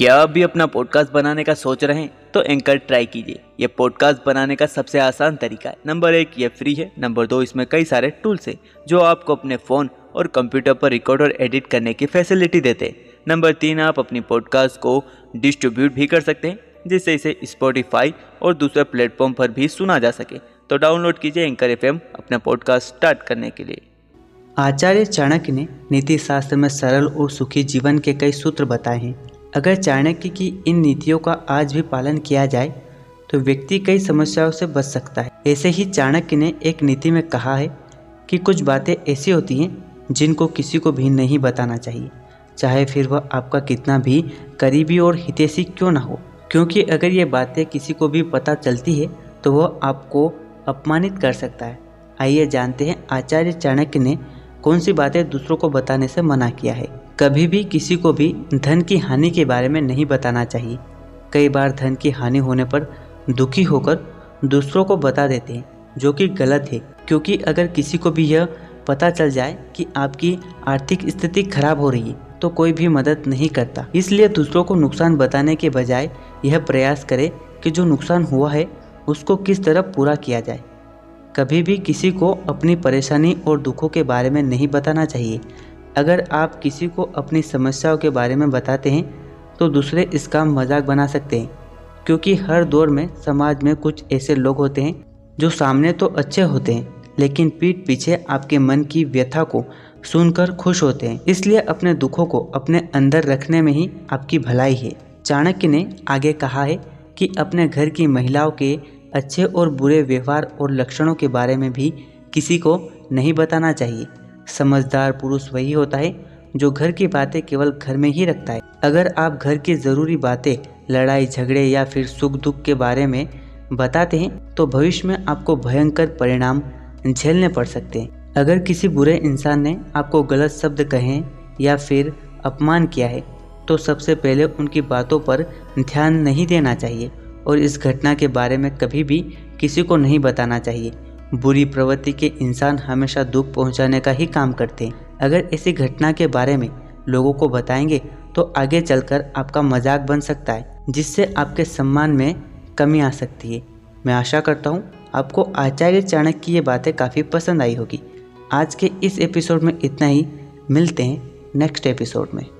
क्या आप भी अपना पॉडकास्ट बनाने का सोच रहे हैं तो एंकर ट्राई कीजिए। ये पॉडकास्ट बनाने का सबसे आसान तरीका है। नंबर एक, ये फ्री है। नंबर दो, इसमें कई सारे टूल्स हैं, जो आपको अपने फ़ोन और कंप्यूटर पर रिकॉर्ड और एडिट करने की फैसिलिटी देते हैं। नंबर तीन, आप अपनी पॉडकास्ट को डिस्ट्रीब्यूट भी कर सकते हैं, जिससे इसे स्पॉटिफाई और दूसरे प्लेटफॉर्म पर भी सुना जा सके। तो डाउनलोड कीजिए एंकर एफएम अपना पॉडकास्ट स्टार्ट करने के लिए। आचार्य चाणक्य ने नीति शास्त्र में सरल और सुखी जीवन के कई सूत्र बताए हैं। अगर चाणक्य की इन नीतियों का आज भी पालन किया जाए तो व्यक्ति कई समस्याओं से बच सकता है। ऐसे ही चाणक्य ने एक नीति में कहा है कि कुछ बातें ऐसी होती हैं, जिनको किसी को भी नहीं बताना चाहिए, चाहे फिर वह आपका कितना भी करीबी और हितैषी क्यों ना हो। क्योंकि अगर ये बातें किसी को भी पता चलती है तो वह आपको अपमानित कर सकता है। आइए जानते हैं आचार्य चाणक्य ने कौन सी बातें दूसरों को बताने से मना किया है। कभी भी किसी को भी धन की हानि के बारे में नहीं बताना चाहिए। कई बार धन की हानि होने पर दुखी होकर दूसरों को बता देते हैं, जो कि गलत है। क्योंकि अगर किसी को भी यह पता चल जाए कि आपकी आर्थिक स्थिति खराब हो रही है तो कोई भी मदद नहीं करता। इसलिए दूसरों को नुकसान बताने के बजाय यह प्रयास करे कि जो नुकसान हुआ है, उसको किस तरह पूरा किया जाए। कभी भी किसी को अपनी परेशानी और दुखों के बारे में नहीं बताना चाहिए। अगर आप किसी को अपनी समस्याओं के बारे में बताते हैं तो दूसरे इसका मज़ाक बना सकते हैं, क्योंकि हर दौर में समाज में कुछ ऐसे लोग होते हैं, जो सामने तो अच्छे होते हैं, लेकिन पीठ पीछे आपके मन की व्यथा को सुनकर खुश होते हैं। इसलिए अपने दुखों को अपने अंदर रखने में ही आपकी भलाई है। चाणक्य ने आगे कहा है कि अपने घर की महिलाओं के अच्छे और बुरे व्यवहार और लक्षणों के बारे में भी किसी को नहीं बताना चाहिए। समझदार पुरुष वही होता है जो घर की बातें केवल घर में ही रखता है। अगर आप घर की ज़रूरी बातें, लड़ाई, झगड़े या फिर सुख दुख के बारे में बताते हैं तो भविष्य में आपको भयंकर परिणाम झेलने पड़ सकते हैं। अगर किसी बुरे इंसान ने आपको गलत शब्द कहे या फिर अपमान किया है तो सबसे पहले उनकी बातों पर ध्यान नहीं देना चाहिए और इस घटना के बारे में कभी भी किसी को नहीं बताना चाहिए। बुरी प्रवृत्ति के इंसान हमेशा दुख पहुँचाने का ही काम करते हैं। अगर ऐसी घटना के बारे में लोगों को बताएँगे तो आगे चलकर आपका मज़ाक बन सकता है, जिससे आपके सम्मान में कमी आ सकती है। मैं आशा करता हूँ, आपको आचार्य चाणक्य की ये बातें काफ़ी पसंद आई होगी। आज के इस एपिसोड में इतना ही। मिलते हैं नेक्स्ट एपिसोड में।